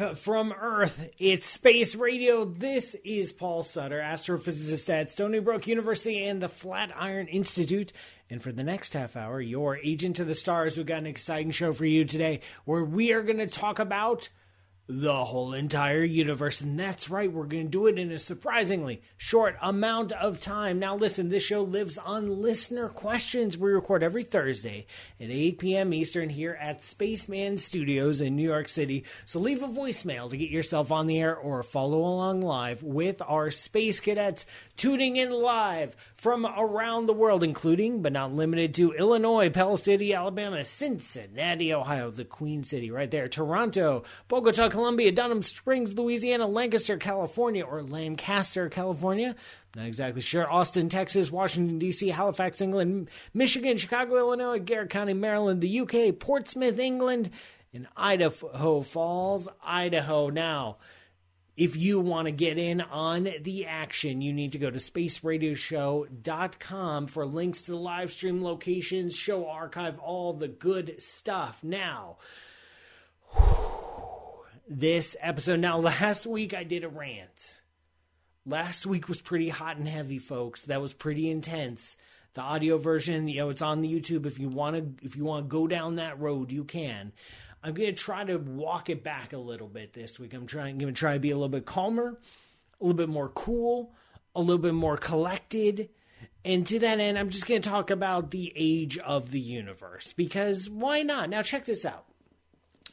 Live from Earth, it's Space Radio. This is Paul Sutter, astrophysicist at Stony Brook University and the Flatiron Institute. And for the next half hour, your agent to the stars, we've got an exciting show for you today where we are going to talk about the whole entire universe. And that's right, we're going to do it in a surprisingly short amount of time. Now, listen, this show lives on listener questions. We record every Thursday at 8 p.m. Eastern here at Spaceman Studios in New York City. So leave a voicemail to get yourself on the air or follow along live with our space cadets tuning in live from around the world, including but not limited to Illinois, Pell City, Alabama, Cincinnati, Ohio, the Queen City right there, Toronto, Bogota, Colombia, Denham Springs, Louisiana, Lancaster, California, or Lancaster, California. Not exactly sure. Austin, Texas, Washington, D.C., Halifax, England, Michigan, Chicago, Illinois, Garrett County, Maryland, the UK, Portsmouth, England, and Idaho Falls, Idaho. Now, if you want to get in on the action, you need to go to spaceradioshow.com for links to the live stream locations, show archive, all the good stuff. Now, this episode. Now, last week I did a rant. Last week was pretty hot and heavy, folks. That was pretty intense. The audio version, you know, it's on the YouTube. If you want to, if you want to go down that road, you can. I'm going to try to walk it back a little bit this week. I'm trying, going to try to be a little bit calmer, a little bit more cool, a little bit more collected. And to that end, I'm just going to talk about the age of the universe because why not? Now, check this out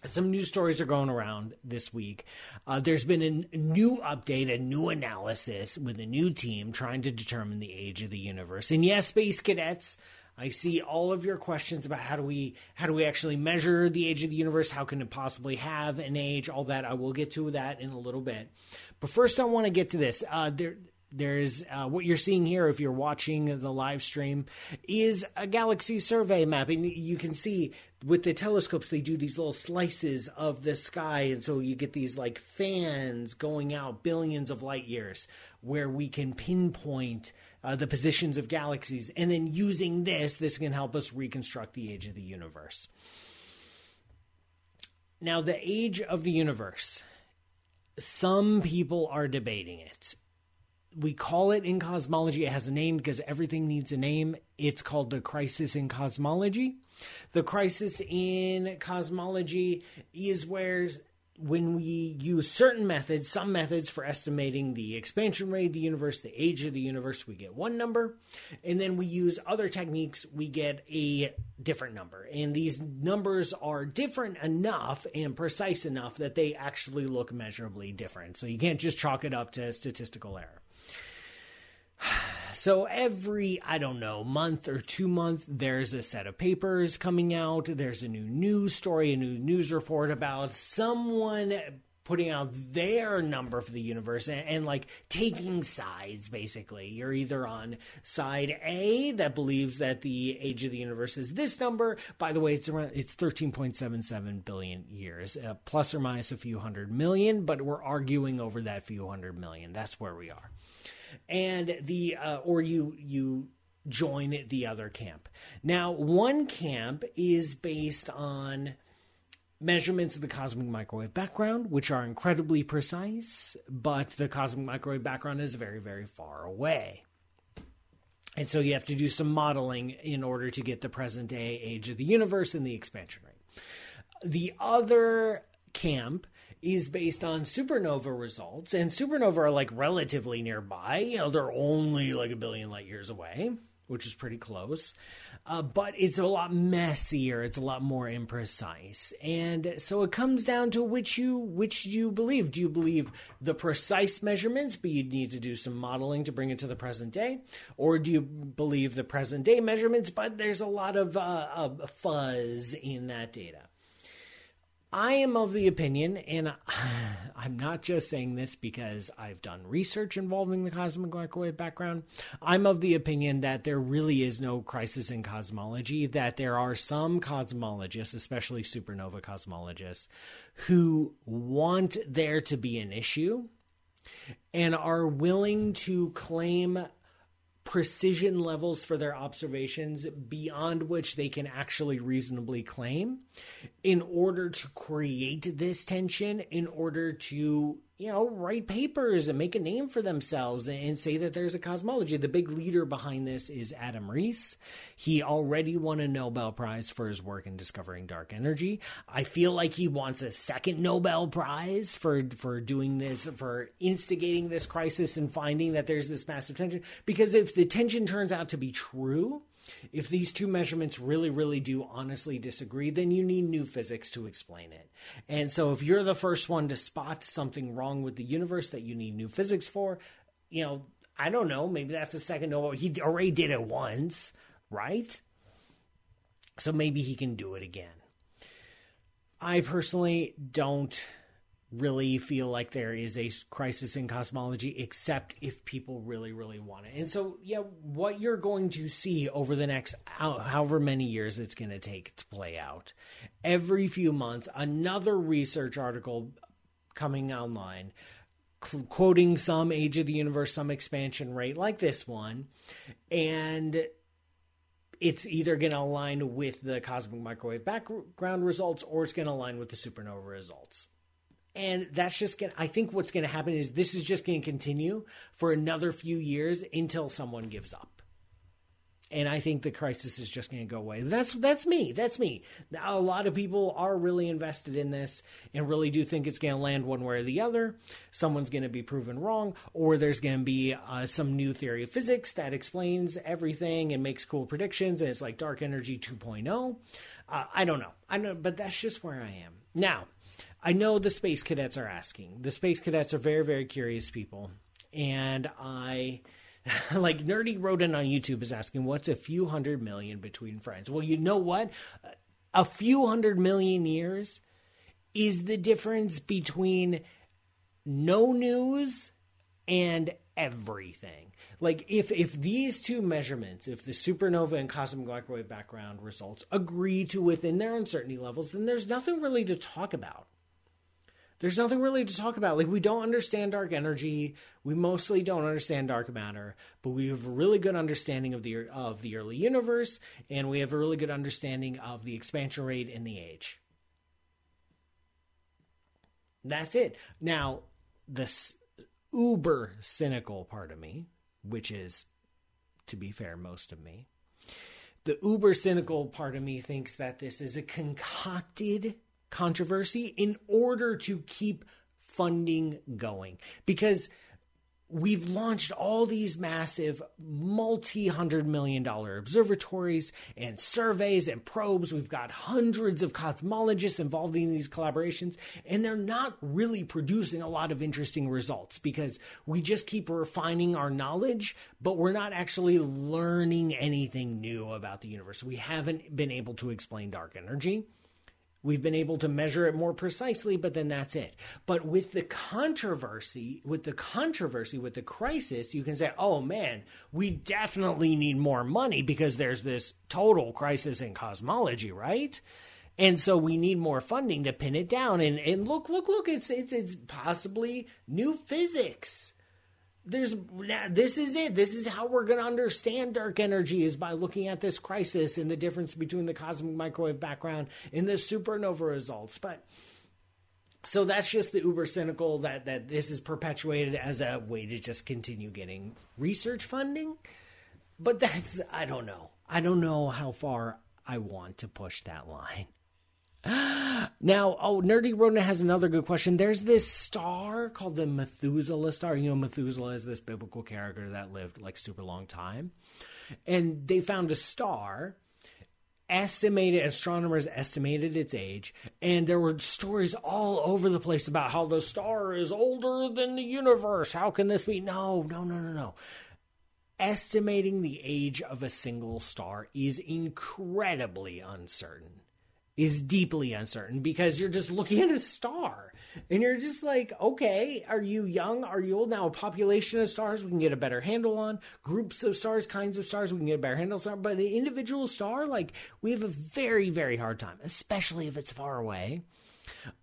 some news stories are going around this week. Uh, there's been a new update, a new analysis with a new team trying to determine the age of the universe. And yes, space cadets, I see all of your questions about how do we how do we actually measure the age of the universe? How can it possibly have an age? All that I will get to that in a little bit. But first, I want to get to this. Uh, there there's uh, what you're seeing here if you're watching the live stream is a galaxy survey map. And you can see with the telescopes they do these little slices of the sky. And so you get these like fans going out billions of light years where we can pinpoint uh, the positions of galaxies. And then using this this can help us reconstruct the age of the universe. Now the age of the universe some people are debating it we call it in cosmology. It has a name because everything needs a name. It's called the crisis in cosmology. The crisis in cosmology is where when we use certain methods, some methods for estimating the expansion rate of the universe, the age of the universe, we get one number. And then we use other techniques, we get a different number. And these numbers are different enough and precise enough that they actually look measurably different. So you can't just chalk it up to statistical error. So every, I don't know, month or two month, there's a set of papers coming out. There's a new news story, a new news report about someone putting out their number for the universe and, and, like taking sides basically. You're either on side a that believes that the age of the universe is this number. By the way it's around it's 13.77 billion years uh, plus or minus a few hundred million but we're arguing over that few hundred million. That's where we are and the uh, or you you join the other camp. Now, one camp is based on measurements of the cosmic microwave background, which are incredibly precise, but the cosmic microwave background is very, very far away. And so you have to do some modeling in order to get the present day age of the universe and the expansion rate. The other camp is based on supernova results, and supernova are like relatively nearby. You know, they're only like a billion light years away, which is pretty close. Uh, but it's a lot messier. It's a lot more imprecise, and so it comes down to which you which you believe. Do you believe the precise measurements, but you need to do some modeling to bring it to the present day, or do you believe the present day measurements, but there's a lot of uh, fuzz in that data? I am of the opinion, and I'm not just saying this because I've done research involving the cosmic microwave background. I'm of the opinion that there really is no crisis in cosmology, that there are some cosmologists, especially supernova cosmologists, who want there to be an issue and are willing to claim precision levels for their observations beyond which they can actually reasonably claim in order to create this tension, in order to you know, write papers and make a name for themselves and say that there's a cosmology. The big leader behind this is Adam Riess. He already won a Nobel Prize for his work in discovering dark energy. I feel like he wants a second Nobel Prize for for doing this, for instigating this crisis and finding that there's this massive tension. Because if the tension turns out to be true, if these two measurements really, really do honestly disagree, then you need new physics to explain it. And so if you're the first one to spot something wrong with the universe that you need new physics for, you know, I don't know, maybe that's the second Nobel. He already did it once, right? So maybe he can do it again. I personally don't really feel like there is a crisis in cosmology except if people really really want it. And so yeah what you're going to see over the next however many years it's going to take to play out every few months another research article coming online quoting some age of the universe some expansion rate like this one and it's either going to align with the cosmic microwave background results or it's going to align with the supernova results and that's just going to, I think what's going to happen is this is just going to continue for another few years until someone gives up. And I think the crisis is just going to go away. That's that's me. That's me. A lot of people are really invested in this and really do think it's going to land one way or the other. Someone's going to be proven wrong, or there's going to be uh, some new theory of physics that explains everything and makes cool predictions, and it's like dark energy 2.0. Uh, I don't know. I know, but that's just where I am now. I know the space cadets are asking. The space cadets are very, very curious people. And I, like, Nerdy Rodent on YouTube is asking, what's a few hundred million between friends? Well, you know what? A few hundred million years is the difference between no news and everything. Like if if these two measurements, if the supernova and cosmic microwave background results agree to within their uncertainty levels, then there's nothing really to talk about there's nothing really to talk about. Like we don't understand dark energy. We mostly don't understand dark matter, but we have a really good understanding of the of the early universe, and we have a really good understanding of the expansion rate in the age. That's it. Now, this uber cynical part of me, which is, to be fair, most of me, the uber cynical part of me thinks that this is a concocted controversy in order to keep funding going because we've launched all these massive multi hundred million dollar observatories and surveys and probes. We've got hundreds of cosmologists involved in these collaborations, and they're not really producing a lot of interesting results because we just keep refining our knowledge, but we're not actually learning anything new about the universe. We haven't been able to explain dark energy. We've been able to measure it more precisely, but then that's it. But with the controversy, with the controversy, with the crisis, you can say, oh man, we definitely need more money because there's this total crisis in cosmology, right? And so we need more funding to pin it down. And, and look, look, look, it's, it's, it's possibly new physics there's this is it. This is how we're going to understand dark energy is by looking at this crisis and the difference between the cosmic microwave background and the supernova results. But so that's just the uber cynical that that this is perpetuated as a way to just continue getting research funding. But that's i don't know. I don't know how far i want to push that line now, oh, Nerdy Rodent has another good question. There's this star called the Methuselah star. You know, Methuselah is this biblical character that lived like super long time. And they found a star, estimated, astronomers estimated its age, and there were stories all over the place about how the star is older than the universe. How can this be? No, no, no, no, no. Estimating the age of a single star is incredibly uncertain is deeply uncertain because you're just looking at a star. And you're just like, okay, are you young? Are you old? Now, a population of stars we can get a better handle on. Groups of stars, kinds of stars we can get a better handle on. But an individual star, like, we have a very, very hard time, especially if it's far away,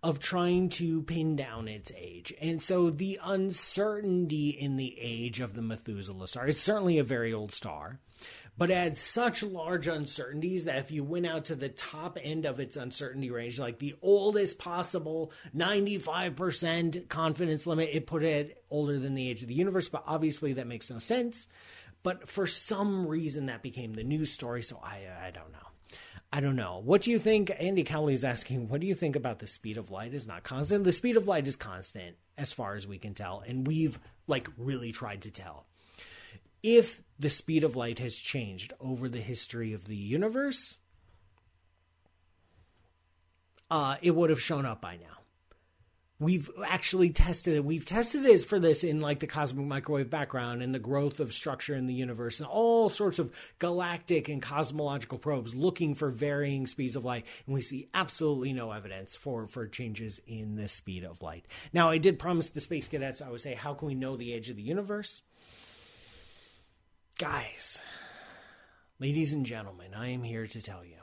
of trying to pin down its age. And so the uncertainty in the age of the Methuselah star, it's certainly a very old star but had such large uncertainties that if you went out to the top end of its uncertainty range, like the oldest possible 95% confidence limit, it put it older than the age of the universe. But obviously, that makes no sense. But for some reason, that became the news story. So I, I don't know. I don't know. What do you think? Andy Cowley is asking, what do you think about the speed of light is not constant? The speed of light is constant as far as we can tell. And we've like really tried to tell if the speed of light has changed over the history of the universe, uh, it would have shown up by now. We've actually tested it. We've tested this for this in like the cosmic microwave background and the growth of structure in the universe and all sorts of galactic and cosmological probes looking for varying speeds of light. And we see absolutely no evidence for, for changes in the speed of light. Now, I did promise the space cadets, I would say, how can we know the age of the universe? Guys, ladies and gentlemen, I am here to tell you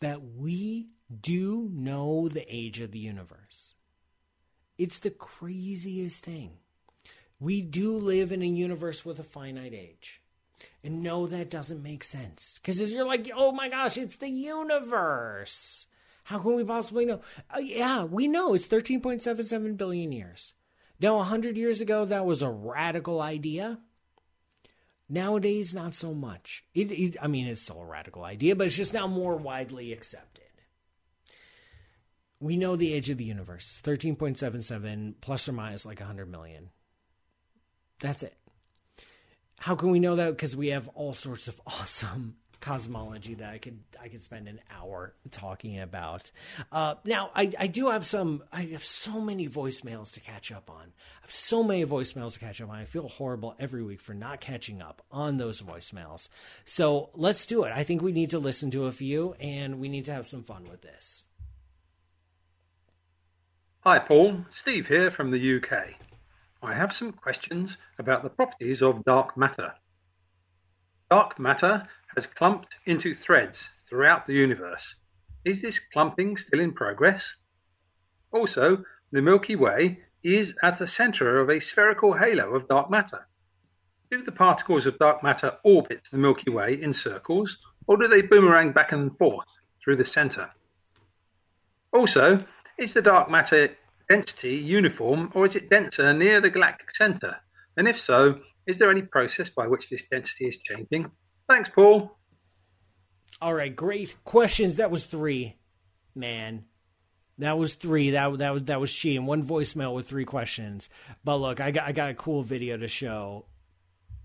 that we do know the age of the universe. It's the craziest thing. We do live in a universe with a finite age. And no, that doesn't make sense. Because you're like, oh my gosh, it's the universe. How can we possibly know? Uh, yeah, we know it's 13.77 billion years. Now, 100 years ago, that was a radical idea. Nowadays, not so much. It, it, I mean, it's still a radical idea, but it's just now more widely accepted. We know the age of the universe 13.77 plus or minus like 100 million. That's it. How can we know that? Because we have all sorts of awesome cosmology that I could I could spend an hour talking about. Uh, now I, I do have some I have so many voicemails to catch up on. I have so many voicemails to catch up on. I feel horrible every week for not catching up on those voicemails. So let's do it. I think we need to listen to a few and we need to have some fun with this. Hi Paul, Steve here from the UK. I have some questions about the properties of dark matter. Dark matter has clumped into threads throughout the universe. Is this clumping still in progress? Also, the Milky Way is at the center of a spherical halo of dark matter. Do the particles of dark matter orbit the Milky Way in circles, or do they boomerang back and forth through the center? Also, is the dark matter density uniform, or is it denser near the galactic center? And if so, is there any process by which this density is changing? Thanks, Paul. All right, great questions. That was three, man. That was three. That that was that was she cheating. One voicemail with three questions. But look, I got I got a cool video to show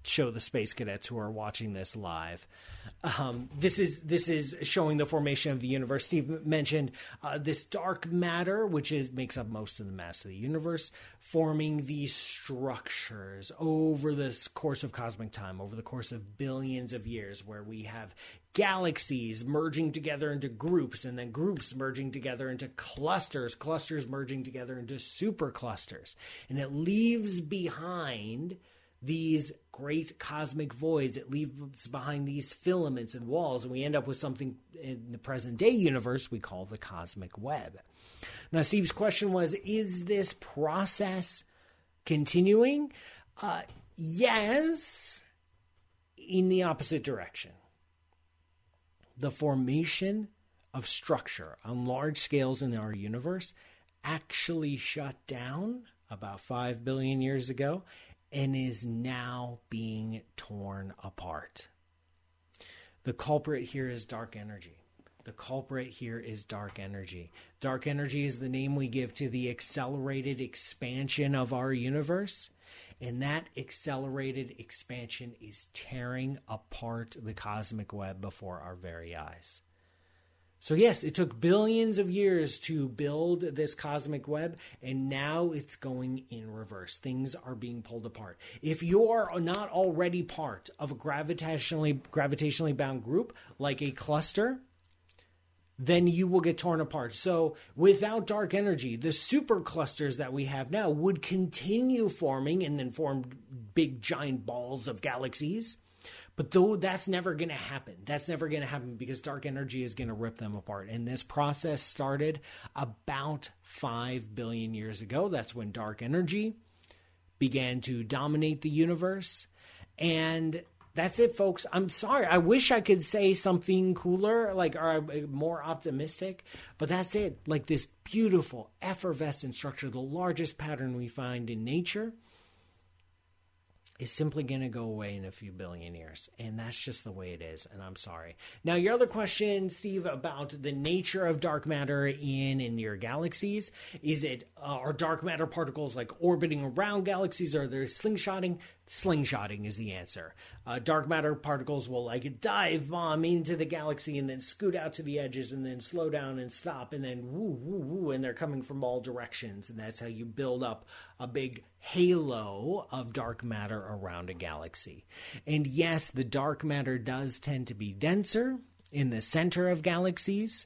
show the space cadets who are watching this live. Um, this is this is showing the formation of the universe. Steve mentioned uh, this dark matter, which is makes up most of the mass of the universe, forming these structures over the course of cosmic time, over the course of billions of years, where we have galaxies merging together into groups, and then groups merging together into clusters, clusters merging together into superclusters, and it leaves behind these great cosmic voids. It leaves behind these filaments and walls, and we end up with something in the present day universe we call the cosmic web. Now, Steve's question was Is this process continuing? Uh, yes, in the opposite direction. The formation of structure on large scales in our universe actually shut down about 5 billion years ago and is now being torn apart. The culprit here is dark energy. The culprit here is dark energy. Dark energy is the name we give to the accelerated expansion of our universe. And that accelerated expansion is tearing apart the cosmic web before our very eyes. So, yes, it took billions of years to build this cosmic web, and now it's going in reverse. Things are being pulled apart. If you are not already part of a gravitationally, gravitationally bound group, like a cluster, then you will get torn apart. So, without dark energy, the superclusters that we have now would continue forming and then form big giant balls of galaxies. But though that's never going to happen, that's never going to happen because dark energy is going to rip them apart. And this process started about 5 billion years ago. That's when dark energy began to dominate the universe. And that's it, folks. I'm sorry. I wish I could say something cooler, like or uh, more optimistic, but that's it. Like this beautiful effervescent structure, the largest pattern we find in nature is simply going to go away in a few billion years. And that's just the way it is. And I'm sorry. Now, your other question, Steve, about the nature of dark matter in in your galaxies is it uh, are dark matter particles like orbiting around galaxies? Or are they slingshotting? Slingshotting is the answer. Uh, dark matter particles will like dive bomb into the galaxy and then scoot out to the edges and then slow down and stop and then woo woo woo and they're coming from all directions and that's how you build up a big halo of dark matter around a galaxy. And yes, the dark matter does tend to be denser in the center of galaxies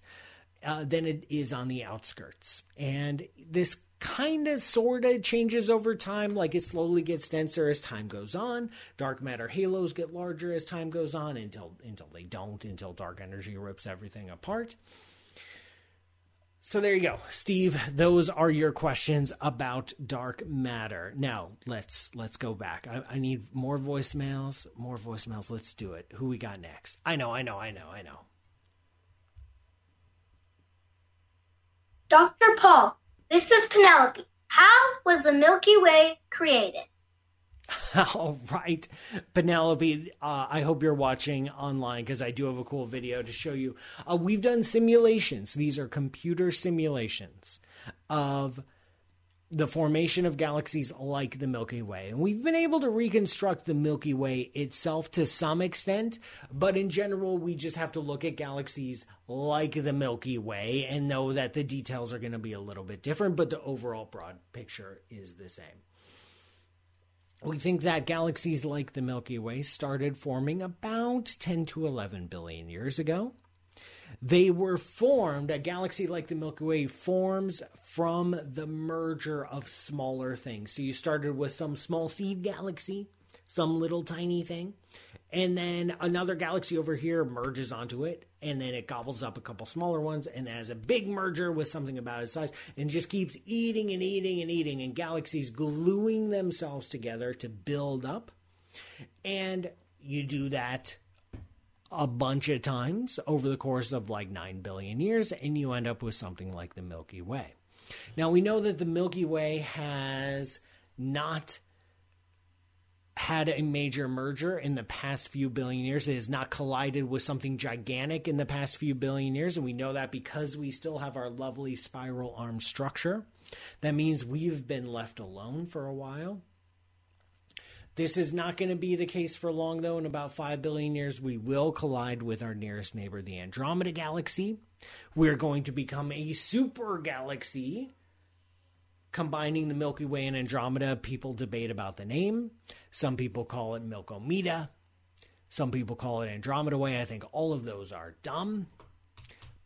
uh, than it is on the outskirts. And this kind of sort of changes over time like it slowly gets denser as time goes on dark matter halos get larger as time goes on until until they don't until dark energy rips everything apart so there you go, Steve. Those are your questions about dark matter. Now let's let's go back. I, I, need more voicemails. More voicemails. Let's do it. Who we got next? I know. I know. I know. I know. Doctor Paul, this is Penelope. How was the Milky Way created? All right, Penelope, uh, I hope you're watching online because I do have a cool video to show you. Uh, we've done simulations, these are computer simulations of the formation of galaxies like the Milky Way. And we've been able to reconstruct the Milky Way itself to some extent, but in general, we just have to look at galaxies like the Milky Way and know that the details are going to be a little bit different, but the overall broad picture is the same. We think that galaxies like the Milky Way started forming about 10 to 11 billion years ago. They were formed, a galaxy like the Milky Way forms from the merger of smaller things. So you started with some small seed galaxy, some little tiny thing, and then another galaxy over here merges onto it and then it gobbles up a couple smaller ones and has a big merger with something about its size and just keeps eating and eating and eating and galaxies gluing themselves together to build up. And you do that a bunch of times over the course of like 9 billion years and you end up with something like the milky way. Now we know that the milky way has not had a major merger in the past few billion years. It has not collided with something gigantic in the past few billion years. And we know that because we still have our lovely spiral arm structure. That means we've been left alone for a while. This is not going to be the case for long, though. In about 5 billion years, we will collide with our nearest neighbor, the Andromeda Galaxy. We're going to become a super galaxy combining the Milky Way and Andromeda, people debate about the name. Some people call it Milkomeda. Some people call it Andromeda Way. I think all of those are dumb.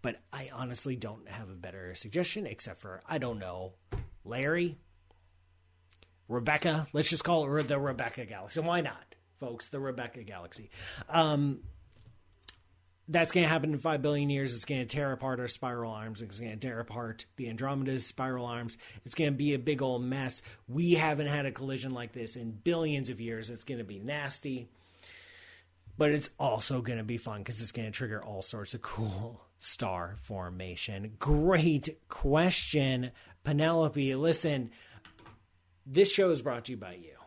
But I honestly don't have a better suggestion except for, I don't know, Larry, Rebecca. Let's just call it the Rebecca Galaxy. Why not, folks? The Rebecca Galaxy. Um, that's going to happen in 5 billion years. It's going to tear apart our spiral arms. It's going to tear apart the Andromeda's spiral arms. It's going to be a big old mess. We haven't had a collision like this in billions of years. It's going to be nasty. But it's also going to be fun because it's going to trigger all sorts of cool star formation. Great question, Penelope. Listen, this show is brought to you by you.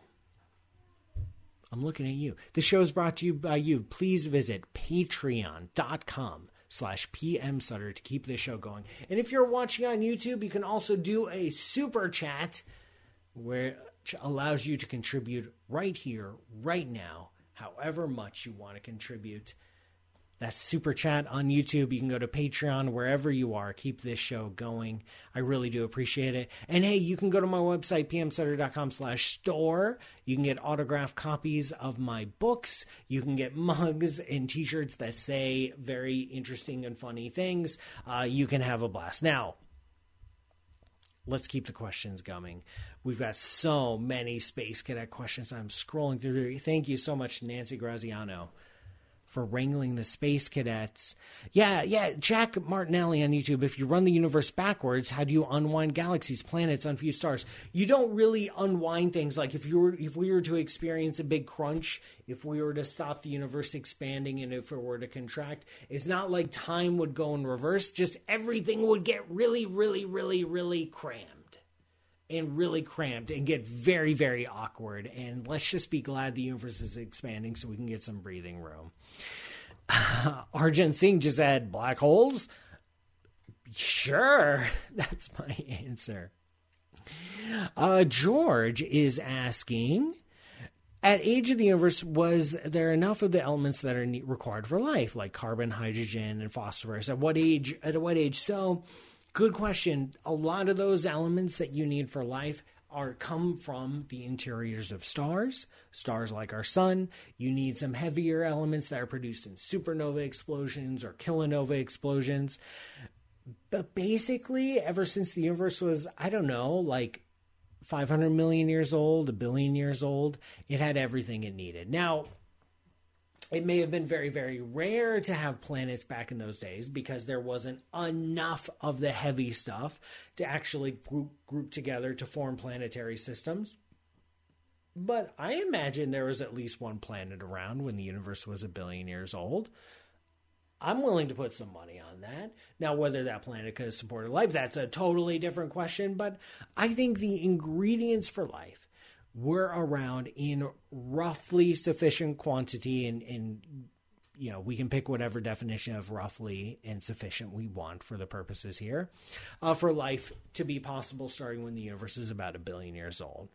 I'm looking at you. The show is brought to you by you. Please visit patreon.com slash PM Sutter to keep this show going. And if you're watching on YouTube, you can also do a super chat which allows you to contribute right here, right now, however much you want to contribute. That's Super Chat on YouTube. You can go to Patreon, wherever you are. Keep this show going. I really do appreciate it. And hey, you can go to my website, pmsutter.com slash store. You can get autographed copies of my books. You can get mugs and t-shirts that say very interesting and funny things. Uh, you can have a blast. Now, let's keep the questions coming. We've got so many Space Cadet questions. I'm scrolling through. Thank you so much, Nancy Graziano for wrangling the space cadets. Yeah, yeah, Jack Martinelli on YouTube. If you run the universe backwards, how do you unwind galaxies, planets, unfused stars? You don't really unwind things. Like if you were, if we were to experience a big crunch, if we were to stop the universe expanding, and if it were to contract, it's not like time would go in reverse. Just everything would get really, really, really, really crammed and really cramped and get very, very awkward. And let's just be glad the universe is expanding so we can get some breathing room. Uh, Arjun Singh just said black holes. Sure, that's my answer. Uh, George is asking At age of the universe, was there enough of the elements that are required for life, like carbon, hydrogen, and phosphorus? At what age? At what age? So, Good question. A lot of those elements that you need for life are come from the interiors of stars, stars like our sun. You need some heavier elements that are produced in supernova explosions or kilonova explosions. But basically, ever since the universe was, I don't know, like 500 million years old, a billion years old, it had everything it needed. Now, it may have been very, very rare to have planets back in those days because there wasn't enough of the heavy stuff to actually group, group together to form planetary systems. But I imagine there was at least one planet around when the universe was a billion years old. I'm willing to put some money on that. Now, whether that planet could have supported life, that's a totally different question. But I think the ingredients for life were around in roughly sufficient quantity and, you know, we can pick whatever definition of roughly and sufficient we want for the purposes here, uh, for life to be possible starting when the universe is about a billion years old.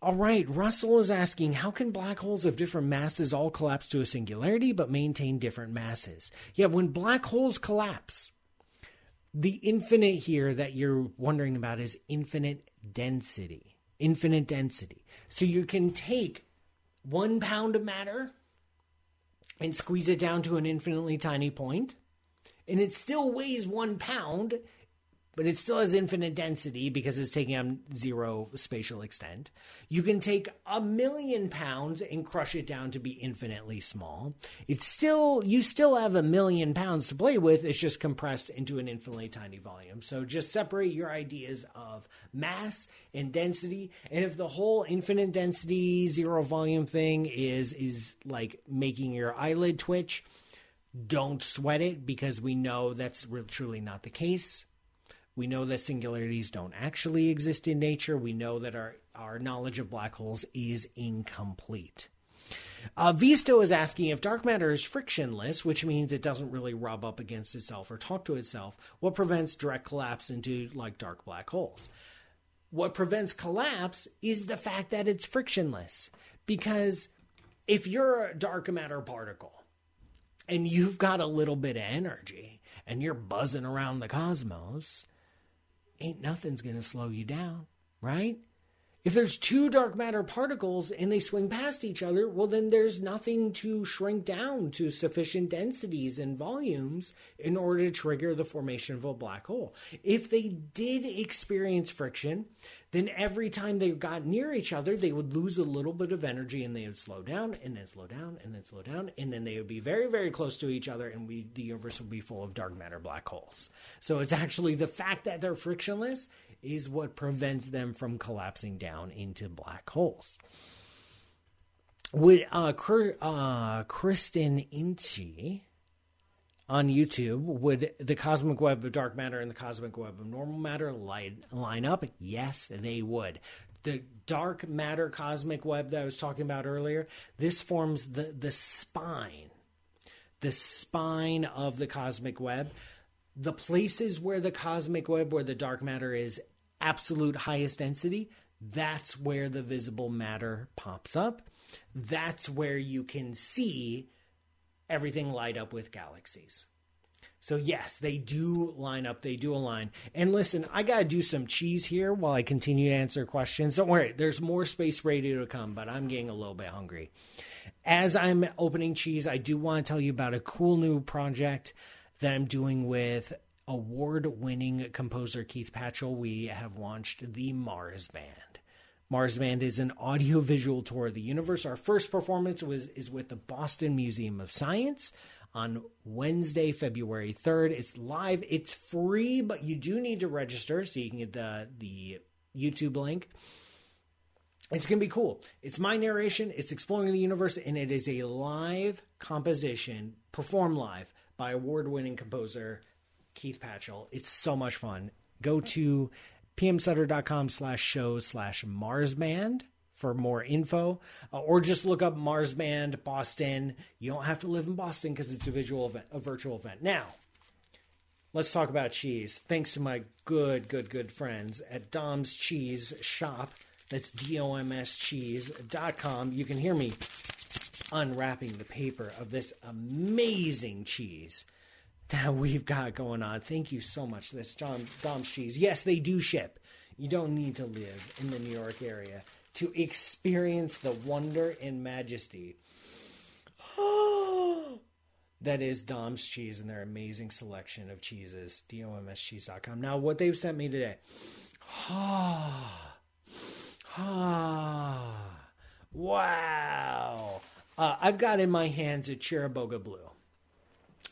All right, Russell is asking how can black holes of different masses all collapse to a singularity but maintain different masses? Yeah, when black holes collapse, the infinite here that you're wondering about is infinite density infinite density. So you can take one pound of matter and squeeze it down to an infinitely tiny point, and it still weighs one pound but it still has infinite density because it's taking on zero spatial extent. You can take a million pounds and crush it down to be infinitely small. It's still, you still have a million pounds to play with. It's just compressed into an infinitely tiny volume. So just separate your ideas of mass and density. And if the whole infinite density, zero volume thing is, is like making your eyelid twitch, don't sweat it because we know that's truly not the case we know that singularities don't actually exist in nature. We know that our, our knowledge of black holes is incomplete. Uh, Visto is asking if dark matter is frictionless, which means it doesn't really rub up against itself or talk to itself, what prevents direct collapse into like dark black holes? What prevents collapse is the fact that it's frictionless. Because if you're a dark matter particle and you've got a little bit of energy and you're buzzing around the cosmos, ain't nothing's going to slow you down, right? If there's two dark matter particles and they swing past each other, well, then there's nothing to shrink down to sufficient densities and volumes in order to trigger the formation of a black hole. If they did experience friction, then every time they got near each other, they would lose a little bit of energy and they would slow down and then slow down and then slow down. And then they would be very, very close to each other and we, the universe would be full of dark matter black holes. So it's actually the fact that they're frictionless is what prevents them from collapsing down into black holes. With uh, uh, Kristen Inchi on YouTube, would the cosmic web of dark matter and the cosmic web of normal matter line, line up? Yes, they would. The dark matter cosmic web that I was talking about earlier, this forms the, the spine, the spine of the cosmic web. The places where the cosmic web, where the dark matter is absolute highest density, that's where the visible matter pops up. That's where you can see everything light up with galaxies. So yes, they do line up. They do align. And listen, I gotta do some cheese here while I continue to answer questions. Don't worry, there's more space radio to come, but I'm getting a little bit hungry. As I'm opening cheese, I do want to tell you about a cool new project that I'm doing with award-winning composer Keith Patchell. We have launched the Mars Band. Mars Band is an audiovisual tour of the universe. Our first performance was is with the Boston Museum of Science on Wednesday, February 3rd. It's live, it's free, but you do need to register so you can get the the YouTube link. It's going to be cool. It's my narration, it's exploring the universe and it is a live composition performed live by award-winning composer Keith Patchell. It's so much fun. Go to pmsutter.com slash show slash marsband for more info. Uh, or just look up mars band boston. You don't have to live in boston because it's a visual event a virtual event. Now let's talk about cheese. Thanks to my good good good friends at dom's cheese shop. That's domscheese.com you can hear me unwrapping the paper of this amazing cheese that we've got going on. Thank you so much. This John Dom's cheese. Yes, they do ship. You don't need to live in the New York area to experience the wonder and majesty that is Dom's cheese and their amazing selection of cheeses. domscheese.com. Now, what they've sent me today. Ah, ah, wow. Uh, I've got in my hands a Chiriboga Blue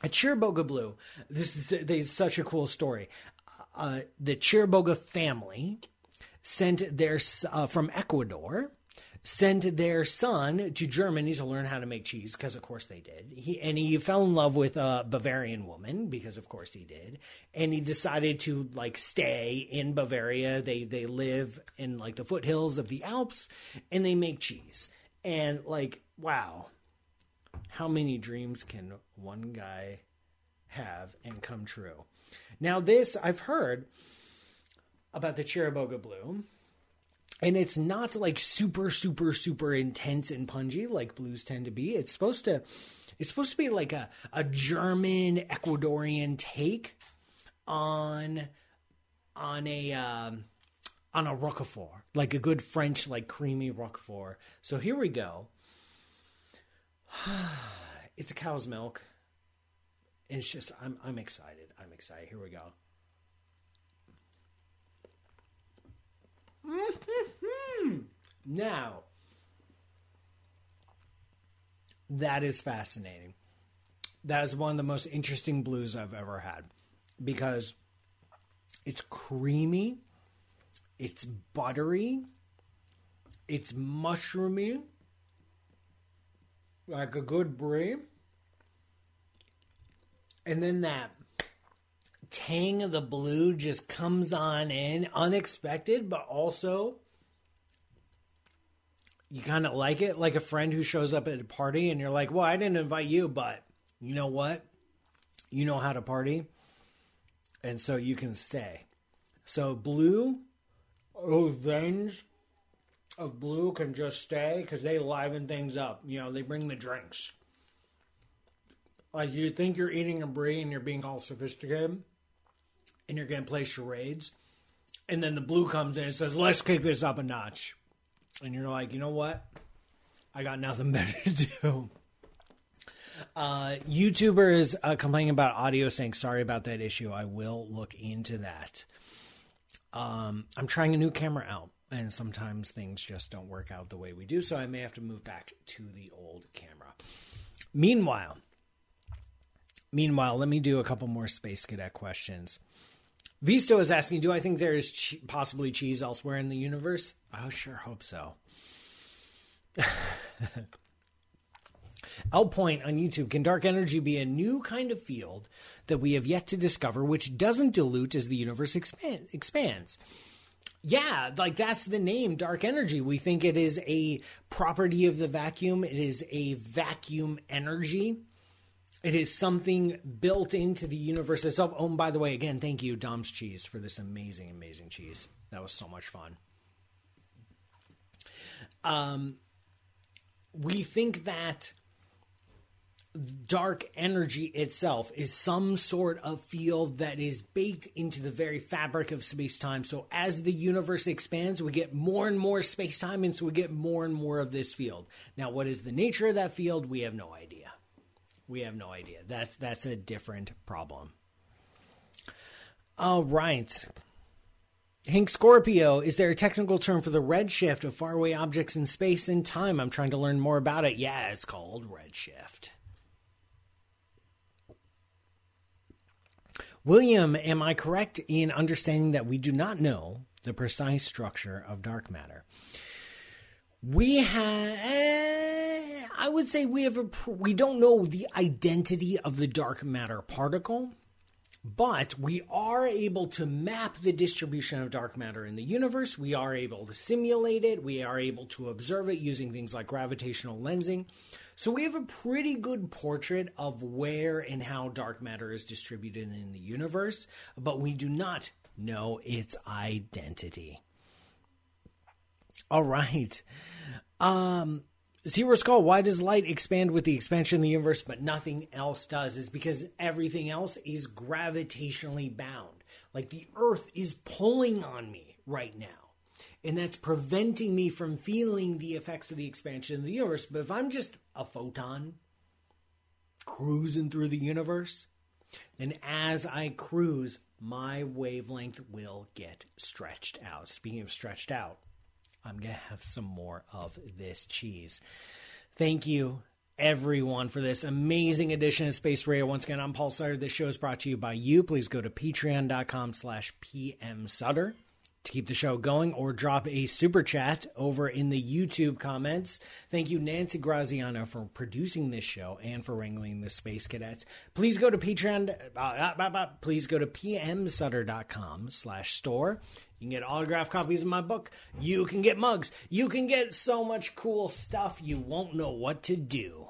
at Chiriboga Blue, this is, this is such a cool story. Uh, the Chiriboga family sent their uh, from Ecuador sent their son to Germany to learn how to make cheese because of course they did. He and he fell in love with a Bavarian woman because of course he did. And he decided to like stay in Bavaria. They they live in like the foothills of the Alps and they make cheese. And like wow, how many dreams can one guy have and come true? Now, this I've heard about the Chiriboga Blue, and it's not like super, super, super intense and pungy like blues tend to be. It's supposed to, it's supposed to be like a, a German Ecuadorian take on on a um, on a Roquefort, like a good French like creamy Roquefort. So here we go. it's a cow's milk. And it's just I'm I'm excited. I'm excited. Here we go. Now, that is fascinating. That is one of the most interesting blues I've ever had because it's creamy, it's buttery, it's mushroomy, like a good brie. And then that tang of the blue just comes on in unexpected, but also you kind of like it like a friend who shows up at a party and you're like, well, I didn't invite you, but you know what? You know how to party. And so you can stay. So blue, revenge of blue can just stay because they liven things up. You know, they bring the drinks. Like you think you're eating a brie and you're being all sophisticated, and you're going to play charades, and then the blue comes in and says, "Let's kick this up a notch," and you're like, you know what? I got nothing better to do. Uh, YouTubers uh, complaining about audio saying sorry about that issue. I will look into that. Um, I'm trying a new camera out and sometimes things just don't work out the way we do, so I may have to move back to the old camera. Meanwhile, meanwhile, let me do a couple more Space Cadet questions. Visto is asking, do I think there is che- possibly cheese elsewhere in the universe? I sure hope so. L Point on YouTube. Can dark energy be a new kind of field that we have yet to discover, which doesn't dilute as the universe expand, expands? Yeah, like that's the name, dark energy. We think it is a property of the vacuum. It is a vacuum energy. It is something built into the universe itself. Oh, and by the way, again, thank you, Dom's Cheese, for this amazing, amazing cheese. That was so much fun. Um, we think that dark energy itself is some sort of field that is baked into the very fabric of space time. So as the universe expands, we get more and more space time, and so we get more and more of this field. Now, what is the nature of that field? We have no idea. We have no idea. That's that's a different problem. All right. Hank Scorpio, is there a technical term for the redshift of faraway objects in space and time? I'm trying to learn more about it. Yeah, it's called redshift. William, am I correct in understanding that we do not know the precise structure of dark matter? We have, eh, I would say we have a, we don't know the identity of the dark matter particle, but we are able to map the distribution of dark matter in the universe. We are able to simulate it. We are able to observe it using things like gravitational lensing. So we have a pretty good portrait of where and how dark matter is distributed in the universe, but we do not know its identity. All right. Um, Zero Skull, why does light expand with the expansion of the universe, but nothing else does? Is because everything else is gravitationally bound. Like the earth is pulling on me right now. And that's preventing me from feeling the effects of the expansion of the universe. But if I'm just a photon cruising through the universe, then as I cruise, my wavelength will get stretched out. Speaking of stretched out, I'm going to have some more of this cheese. Thank you, everyone, for this amazing edition of Space Radio. Once again, I'm Paul Sutter. This show is brought to you by you. Please go to patreon.com slash pmsutter to keep the show going or drop a super chat over in the YouTube comments. Thank you, Nancy Graziano, for producing this show and for wrangling the Space Cadets. Please go to Patreon. Uh, uh, uh, please go to pmsutter.com slash store. You can get autographed copies of my book. You can get mugs. You can get so much cool stuff you won't know what to do.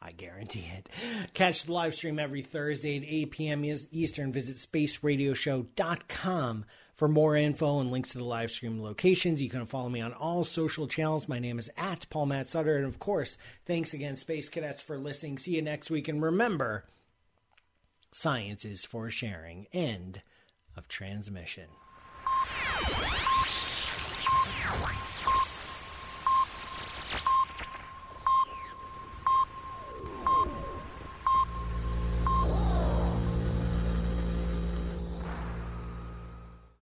I guarantee it. Catch the live stream every Thursday at 8 p.m. Eastern. Visit spaceradioshow.com for more info and links to the live stream locations. You can follow me on all social channels. My name is at Paul Matt Sutter. And of course, thanks again, Space Cadets, for listening. See you next week. And remember, science is for sharing. End of transmission.